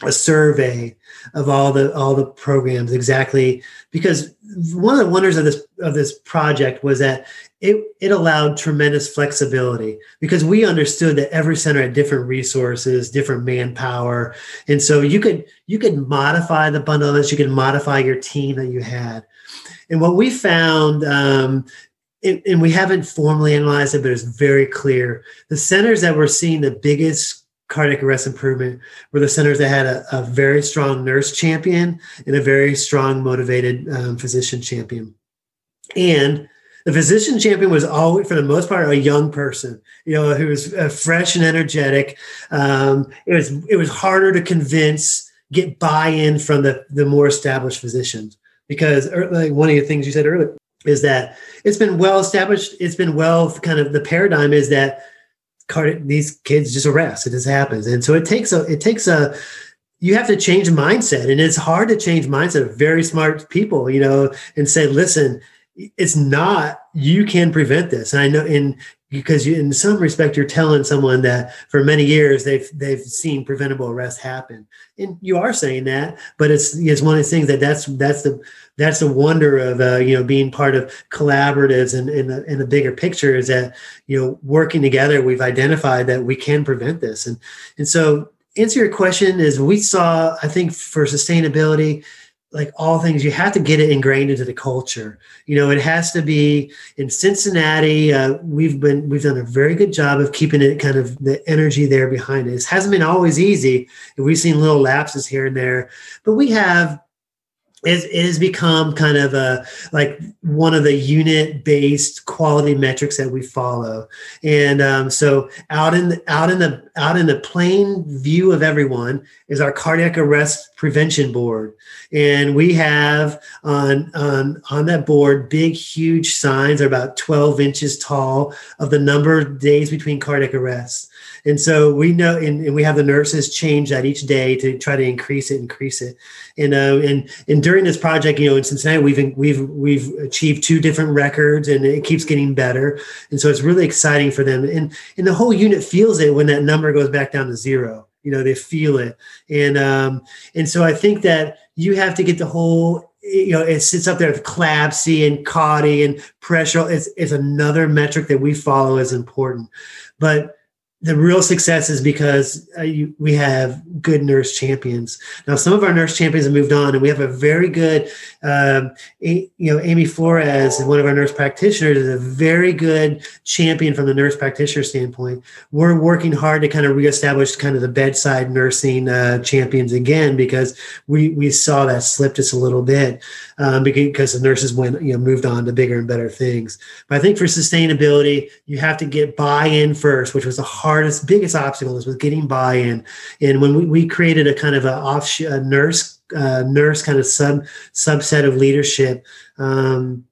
a survey of all the all the programs exactly because one of the wonders of this of this project was that it it allowed tremendous flexibility because we understood that every center had different resources different manpower. And so you could you could modify the bundle you could modify your team that you had. And what we found um, and, and we haven't formally analyzed it, but it's very clear. The centers that were seeing the biggest cardiac arrest improvement were the centers that had a, a very strong nurse champion and a very strong motivated um, physician champion. And the physician champion was always, for the most part, a young person, you know, who was uh, fresh and energetic. Um, it was it was harder to convince, get buy-in from the the more established physicians because, like one of the things you said earlier, is that it's been well established. It's been well kind of the paradigm is that card, these kids just arrest. It just happens, and so it takes a it takes a you have to change mindset, and it's hard to change mindset of very smart people, you know, and say, listen, it's not you can prevent this. And I know in because you, in some respect you're telling someone that for many years they've they've seen preventable arrest happen. And you are saying that but it's it's one of the things that that's that's the that's the wonder of uh, you know being part of collaboratives and in the, in the bigger picture is that you know working together we've identified that we can prevent this. And and so answer your question is we saw i think for sustainability like all things you have to get it ingrained into the culture. You know it has to be in cincinnati uh, we've been we've done a very good job of keeping it kind of the energy there behind it. It hasn't been always easy. And we've seen little lapses here and there but we have it, it has become kind of a like one of the unit based quality metrics that we follow. And um, so out in the, out in the out in the plain view of everyone is our cardiac arrest prevention board. And we have on on on that board big huge signs are about 12 inches tall of the number of days between cardiac arrests and so we know, and, and, we have the nurses change that each day to try to increase it, increase it. And uh, and and during this project, you know, in Cincinnati, we've we've we've achieved two different records, and it keeps getting better. And so it's really exciting for them, and and the whole unit feels it when that number goes back down to zero. You know, they feel it, and um, and so I think that you have to get the whole you know, it sits up there with CLABSI and CAUTI and pressure. It's, it's another metric that we follow as important. But the real success is because uh, you, we have good nurse champions. Now, some of our nurse champions have moved on, and we have a very good, um, a, you know, Amy Flores, one of our nurse practitioners, is a very good champion from the nurse practitioner standpoint. We're working hard to kind of reestablish kind of the bedside nursing uh, champions again because we we saw that slip just a little bit um, because the nurses went you know moved on to bigger and better things. But I think for sustainability, you have to get buy-in first, which was a hard hardest, biggest obstacle is with getting buy-in. And when we, we created a kind of a offshoot a nurse uh, nurse kind of sub subset of leadership. Um,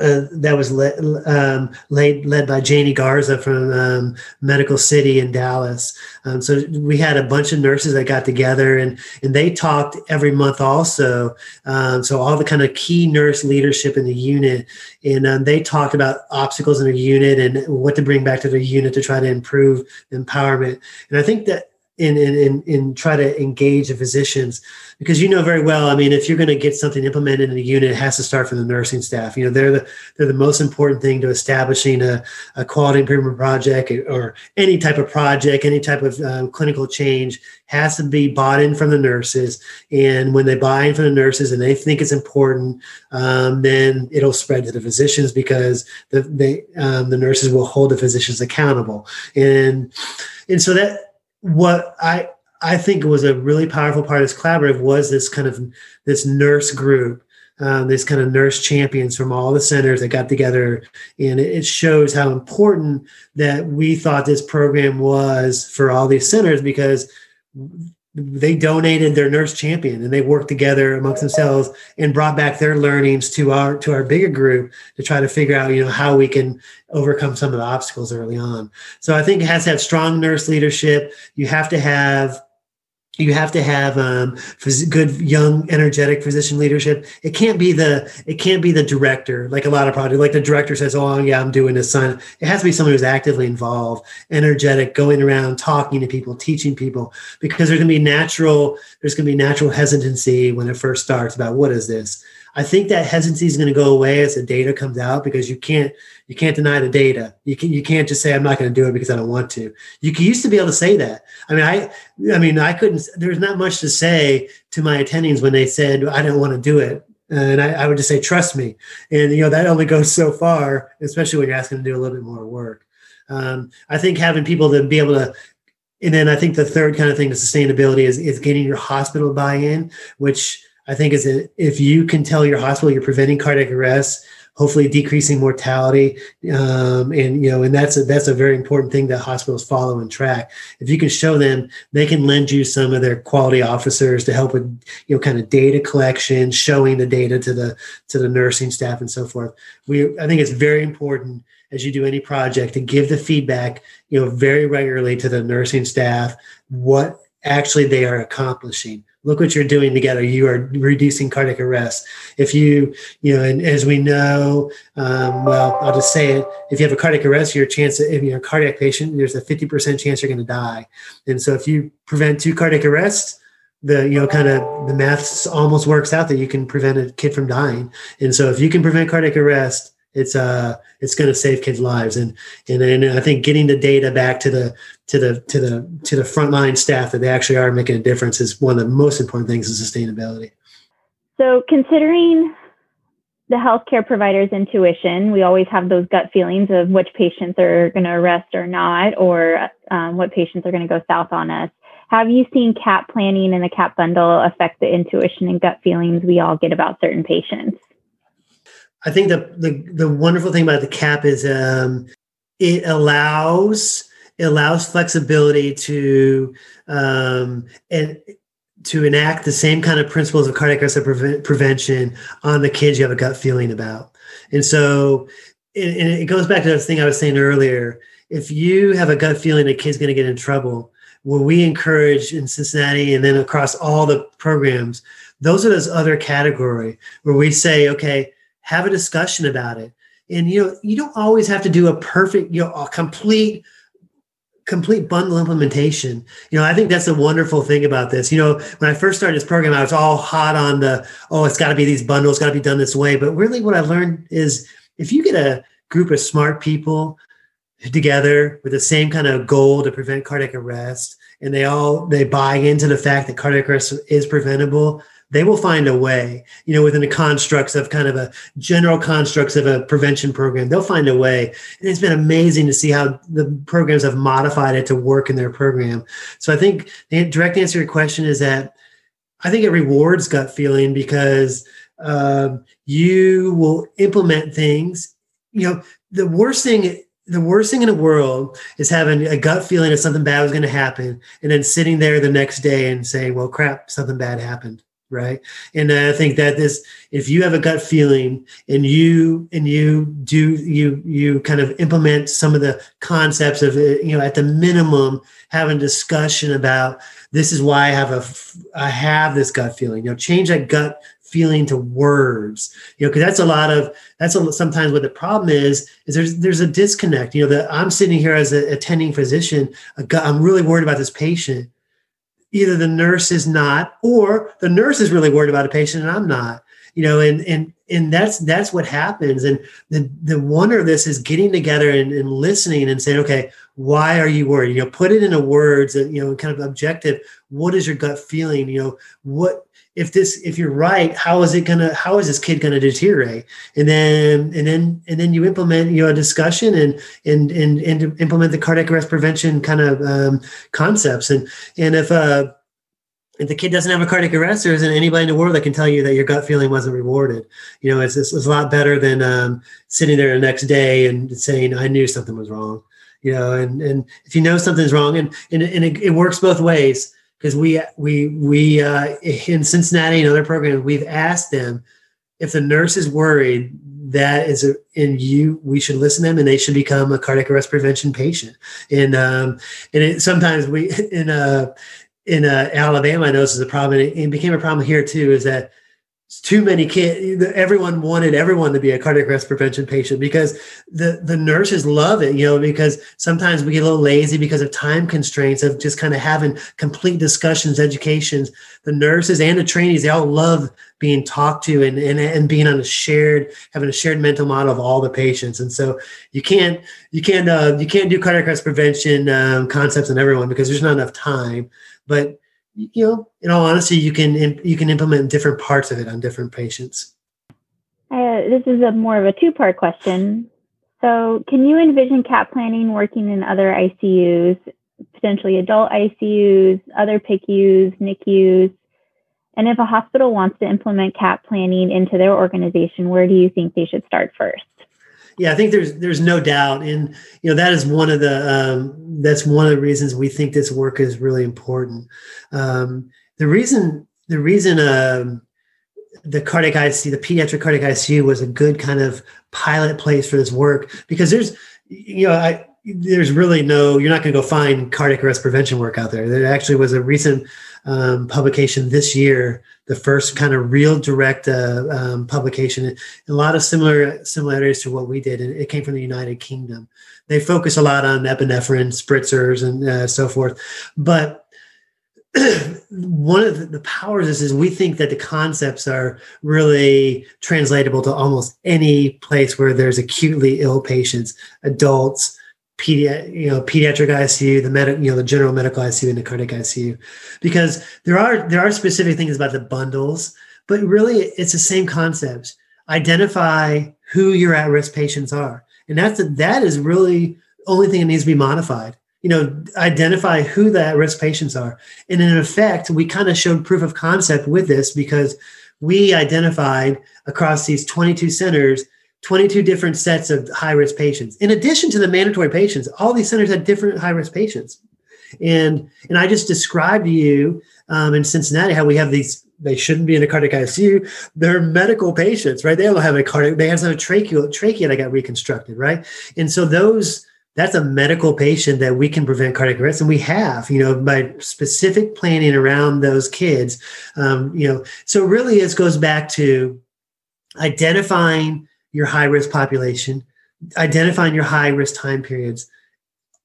uh, that was led, um, led, led by Janie Garza from um, Medical City in Dallas. Um, so we had a bunch of nurses that got together and, and they talked every month also. Um, so all the kind of key nurse leadership in the unit. And um, they talked about obstacles in the unit and what to bring back to the unit to try to improve empowerment. And I think that in, in, in, try to engage the physicians. Because you know very well i mean if you're going to get something implemented in a unit it has to start from the nursing staff. You know they're the they're the most important thing to establishing a, a quality improvement project or any type of project any type of um, clinical change has to be bought in from the nurses. And when they buy in from the nurses and they think it's important um, then it'll spread to the physicians because the they um, the nurses will hold the physicians accountable. And and so that what I I think was a really powerful part of this collaborative was this kind of this nurse group, um, this kind of nurse champions from all the centers that got together, and it shows how important that we thought this program was for all these centers because they donated their nurse champion and they worked together amongst themselves and brought back their learnings to our to our bigger group to try to figure out you know how we can overcome some of the obstacles early on. So i think it has to have strong nurse leadership. You have to have you have to have um, good young energetic physician leadership. It can't be the it can't be the director like a lot of projects like the director says oh yeah i'm doing this sign it has to be someone who's actively involved energetic going around talking to people teaching people because there's going to be natural there's going to be natural hesitancy when it first starts about what is this I think that hesitancy is going to go away as the data comes out because you can't you can't deny the data. You can you can't just say I'm not going to do it because I don't want to. You used to be able to say that. I mean, I I mean, I couldn't. There's not much to say to my attendings when they said I don't want to do it, and I, I would just say trust me. And you know that only goes so far, especially when you're asking to do a little bit more work. Um, I think having people to be able to and then I think the third kind of thing to sustainability is, is getting your hospital buy-in, which I think is if you can tell your hospital you're preventing cardiac arrest, hopefully decreasing mortality, um, and you know, and that's a that's a very important thing that hospitals follow and track. If you can show them, they can lend you some of their quality officers to help with you know kind of data collection, showing the data to the to the nursing staff and so forth. We I think it's very important as you do any project to give the feedback you know very regularly to the nursing staff what actually they are accomplishing look what you're doing together. You are reducing cardiac arrest. If you you know and as we know um, well i'll just say it. If you have a cardiac arrest your chance if you're a cardiac patient there's a 50% chance you're going to die. And so if you prevent two cardiac arrests the you know kind of the math almost works out that you can prevent a kid from dying. And so if you can prevent cardiac arrest it's uh it's going to save kids lives. And, and and i think getting the data back to the to the to the to the frontline staff that they actually are making a difference is one of the most important things in sustainability so considering the healthcare provider's intuition we always have those gut feelings of which patients are going to arrest or not or um, what patients are going to go south on us have you seen CAP planning and the CAP bundle affect the intuition and gut feelings we all get about certain patients? I think the the, the wonderful thing about the CAP is um, it allows it allows flexibility to um, and to enact the same kind of principles of cardiac arrest prevention on the kids you have a gut feeling about. And so and it goes back to the thing I was saying earlier. If you have a gut feeling a kid's going to get in trouble, what we encourage in Cincinnati and then across all the programs, those are those other category where we say, okay, have a discussion about it. And you know, you don't always have to do a perfect, you know, a complete complete bundle implementation. You know, I think that's a wonderful thing about this. You know, when I first started this program, I was all hot on the, oh, it's got to be these bundles, got to be done this way. But really, what I learned is if you get a group of smart people together with the same kind of goal to prevent cardiac arrest, and they all they buy into the fact that cardiac arrest is preventable, they will find a way, you know, within the constructs of kind of a general constructs of a prevention program, they'll find a way. And it's been amazing to see how the programs have modified it to work in their program. So I think the direct answer to your question is that I think it rewards gut feeling because um, you will implement things. You know, the worst thing the worst thing in the world is having a gut feeling that something bad was going to happen and then sitting there the next day and saying well crap something bad happened right? And i think that this if you have a gut feeling and you and you do you you kind of implement some of the concepts of it you know at the minimum having discussion about this is why i have a i have this gut feeling. You know change that gut feeling to words. You know because that's a lot of that's a, sometimes what the problem is is there's there's a disconnect. You know that i'm sitting here as an attending physician i'm really worried about this patient either the nurse is not or the nurse is really worried about a patient and i'm not you know and and and that's that's what happens. And the the wonder of this is getting together and, and listening and saying okay why are you worried? You know put it into words you know kind of objective. What is your gut feeling? You know what if this if you're right how is it gonna how is this kid gonna deteriorate and then and then and then you implement you know a discussion and and and, and implement the cardiac arrest prevention kind of um, concepts and and if uh if the kid doesn't have a cardiac arrest, there isn't anybody in the world that can tell you that your gut feeling wasn't rewarded. You know, it's, it's, it's a lot better than um, sitting there the next day and saying, I knew something was wrong. You know, and, and if you know something's wrong, and, and, and it, it works both ways because we we we uh, in Cincinnati and other programs we've asked them if the nurse is worried that is in you we should listen to them and they should become a cardiac arrest prevention patient. And um and it, sometimes we in uh in uh, Alabama I know this is a problem and it, it became a problem here too is that too many kids everyone wanted everyone to be a cardiac arrest prevention patient because the the nurses love it you know because sometimes we get a little lazy because of time constraints of just kind of having complete discussions educations. The nurses and the trainees they all love being talked to and and, and being on a shared having a shared mental model of all the patients. And so you can't you can't uh, you can't do cardiac arrest prevention um, concepts on everyone because there's not enough time. But you know, in all honesty, you can you can implement different parts of it on different patients. Uh, this is a more of a two part question. So, can you envision CAP planning working in other ICUs, potentially adult ICUs, other PICUs, NICUs? And if a hospital wants to implement CAP planning into their organization, where do you think they should start first? Yeah, I think there's there's no doubt, and you know that is one of the um, that's one of the reasons we think this work is really important. Um, the reason the reason um, the cardiac ICU, the pediatric cardiac ICU, was a good kind of pilot place for this work because there's you know I there's really no you're not going to go find cardiac arrest prevention work out there there actually was a recent um, publication this year the first kind of real direct uh, um, publication. A lot of similar similarities to what we did and it came from the united kingdom. They focus a lot on epinephrine spritzers and uh, so forth but one of the powers is, is we think that the concepts are really translatable to almost any place where there's acutely ill patients adults pedi- you know, pediatric ICU, the med- you know, the general medical ICU, and the cardiac ICU, because there are there are specific things about the bundles, but really it's the same concepts. Identify who your at risk patients are, and that's that is really only thing that needs to be modified. you know, identify who the at-risk patients are. And in effect, we kind of showed proof of concept with this because we identified across these 22 centers 22 different sets of high risk patients. In addition to the mandatory patients, all these centers had different high risk patients. And and I just described to you um, in Cincinnati how we have these. They shouldn't be in a cardiac ICU. They're medical patients, right? They don't have a cardiac. They have a trachea trachea that got reconstructed, right? And so those that's a medical patient that we can prevent cardiac arrest and we have you know by specific planning around those kids um, you know so really it goes back to identifying your high risk population identifying your high risk time periods.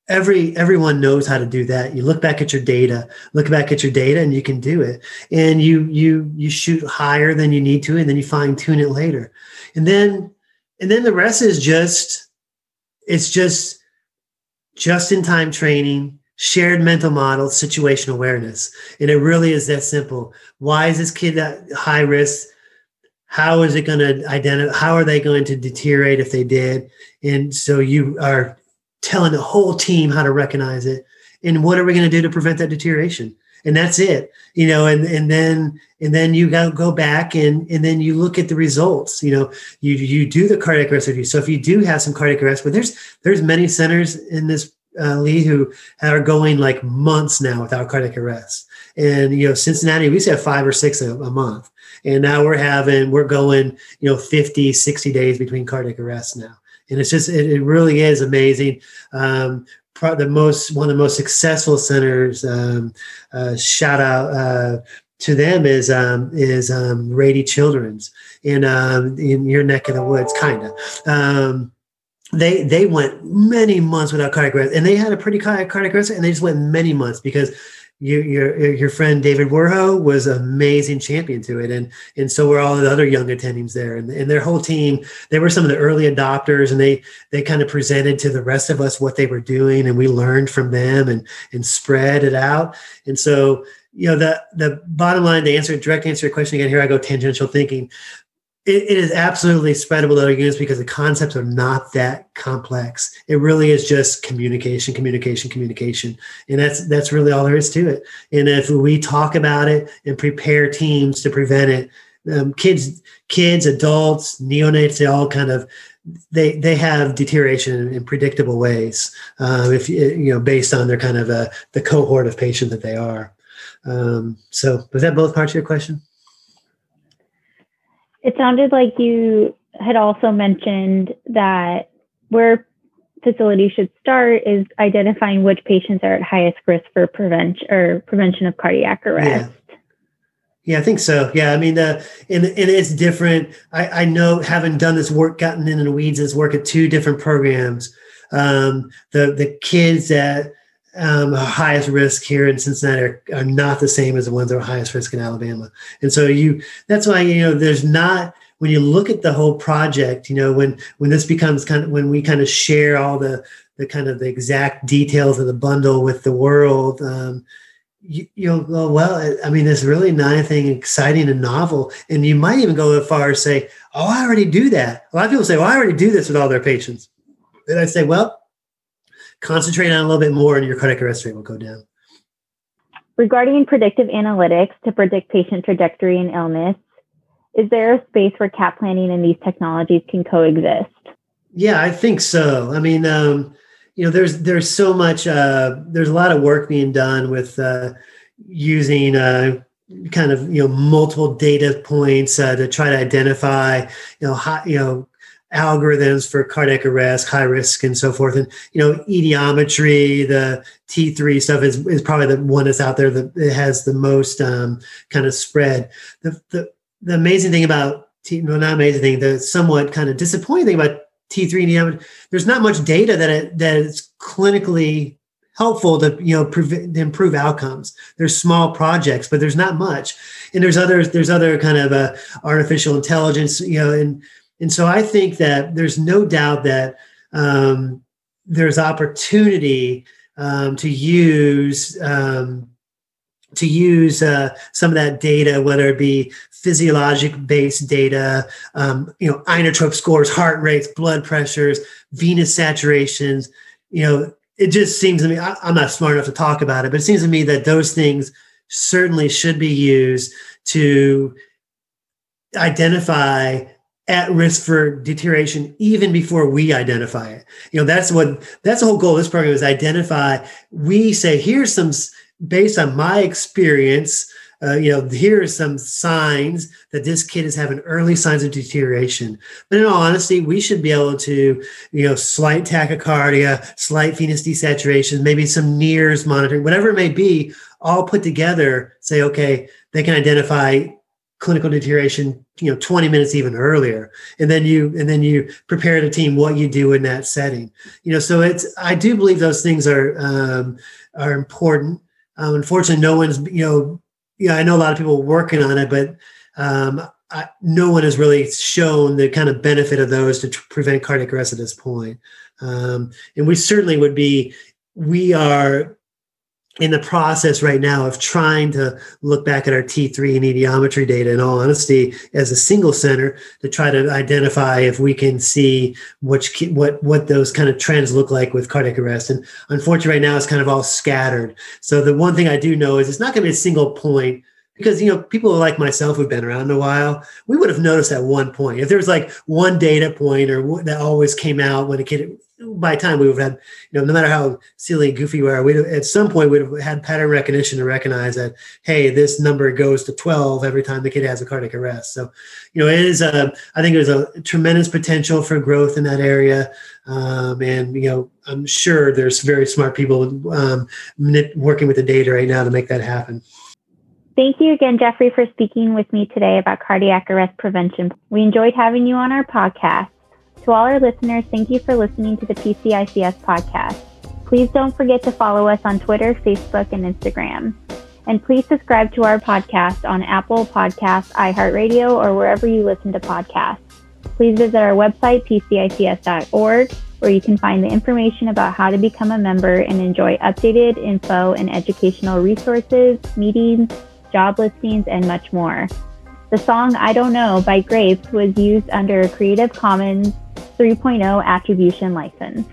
Every everyone knows how to do that. You look back at your data look back at your data and you can do it. And you you you shoot higher than you need to and then you fine tune it later. And then and then the rest is just it's just just in time training shared mental model situation awareness. And it really is that simple. Why is this kid at high risk how is it going to identify how are they going to deteriorate if they did? And so you are telling the whole team how to recognize it. And what are we going to do to prevent that deterioration? And that's it you know and and then and then you go go back and and then you look at the results you know you you do the cardiac arrest review. So if you do have some cardiac arrest but there's there's many centers in this uh, Lee who are going like months now without cardiac arrest. And you know cincinnati we used to have five or six a, a month and now we're having we're going you know 50 60 days between cardiac arrests now and it's just it, it really is amazing. Um, the most one of the most successful centers. Um, uh, shout out uh, to them is um, is um, Rady Children's in um, in your neck of the woods, kind of. Um, they they went many months without cardiac arrest, and they had a pretty cardiac arrest, and they just went many months because you, your your friend David Werho was an amazing champion to it, and and so were all the other young attendings there, and, and their whole team. They were some of the early adopters, and they they kind of presented to the rest of us what they were doing, and we learned from them and and spread it out. And so you know the the bottom line the answer direct answer your question again. Here I go tangential thinking it, it is absolutely spreadable to units because the concepts are not that complex. It really is just communication, communication, communication, and that's that's really all there is to it. And if we talk about it and prepare teams to prevent it, um, kids, kids, adults, neonates, they all kind of they they have deterioration in, predictable ways. Um, if you know, based on their kind of uh, the cohort of patient that they are. Um, so, was that both parts of your question? It sounded like you had also mentioned that where facilities should start is identifying which patients are at highest risk for prevention or prevention of cardiac arrest. Yeah. Yeah, I think so. Yeah, I mean, uh, and, and it's different. I, I know having done this work, gotten in the weeds, this work at two different programs. Um, the the kids that um, highest risk here in Cincinnati are, are, not the same as the ones that are highest risk in Alabama. And so you, that's why, you know, there's not, when you look at the whole project, you know, when, when this becomes kind of, when we kind of share all the, the kind of the exact details of the bundle with the world, um, you, you'll go, well, I mean, it's really not anything exciting and novel. And you might even go as far as say, oh, I already do that. A lot of people say, well, I already do this with all their patients. And I say, well, concentrate on a little bit more and your cardiac arrest rate will go down. Regarding predictive analytics to predict patient trajectory and illness, is there a space where cap planning and these technologies can coexist? Yeah, I think so. I mean, um, you know, there's there's so much uh, there's a lot of work being done with uh, using uh, kind of you know multiple data points uh, to try to identify you know high, you know algorithms for cardiac arrest, high risk, and so forth. And you know, etiometry, the T3 stuff is, is probably the one that's out there that has the most um, kind of spread. The, the the amazing thing about T, well, not amazing thing, the somewhat kind of disappointing thing about T3 and there's not much data that it, that is clinically helpful to you know prevent, improve outcomes there's small projects but there's not much and there's other there's other kind of uh, artificial intelligence you know and and so I think that there's no doubt that um, there's opportunity um, to use um, to use uh, some of that data, whether it be physiologic based data, um, you know, inotrope scores, heart rates, blood pressures, venous saturations, you know, it just seems to me, I, I'm not smart enough to talk about it, but it seems to me that those things certainly should be used to identify at risk for deterioration even before we identify it. You know, that's what that's the whole goal of this program is identify. We say, here's some based on my experience, uh, you know, here are some signs that this kid is having early signs of deterioration. But in all honesty, we should be able to, you know, slight tachycardia, slight venous desaturation, maybe some NIRS monitoring, whatever it may be, all put together, say, okay, they can identify clinical deterioration you know 20 minutes even earlier. And then you and then you prepare the team what you do in that setting. You know so it's i do believe those things are um, are important. Um, unfortunately no one's you know yeah i know a lot of people working on it but um, I, no one has really shown the kind of benefit of those to prevent cardiac arrest at this point. Um, and we certainly would be we are in the process right now of trying to look back at our T3 and etiometry data, in all honesty, as a single center to try to identify if we can see which what what those kind of trends look like with cardiac arrest. And unfortunately, right now it's kind of all scattered. So the one thing I do know is it's not going to be a single point because you know people like myself who've been around a while we would have noticed at one point if there was like one data point or that always came out when a kid by time we would have had you know no matter how silly and goofy we are we at some point we'd have had pattern recognition to recognize that hey this number goes to 12 every time the kid has a cardiac arrest so you know it is a i think there's a tremendous potential for growth in that area um, and you know i'm sure there's very smart people um, working with the data right now to make that happen Thank you again, Jeffrey, for speaking with me today about cardiac arrest prevention. We enjoyed having you on our podcast. To all our listeners, thank you for listening to the PCICS podcast. Please don't forget to follow us on Twitter, Facebook, and Instagram. And please subscribe to our podcast on Apple Podcasts, iHeartRadio, or wherever you listen to podcasts. Please visit our website, pcics.org, where you can find the information about how to become a member and enjoy updated info and educational resources, meetings, job listings, and much more. The song I Don't Know by Grapes was used under a Creative Commons 3.0 attribution license.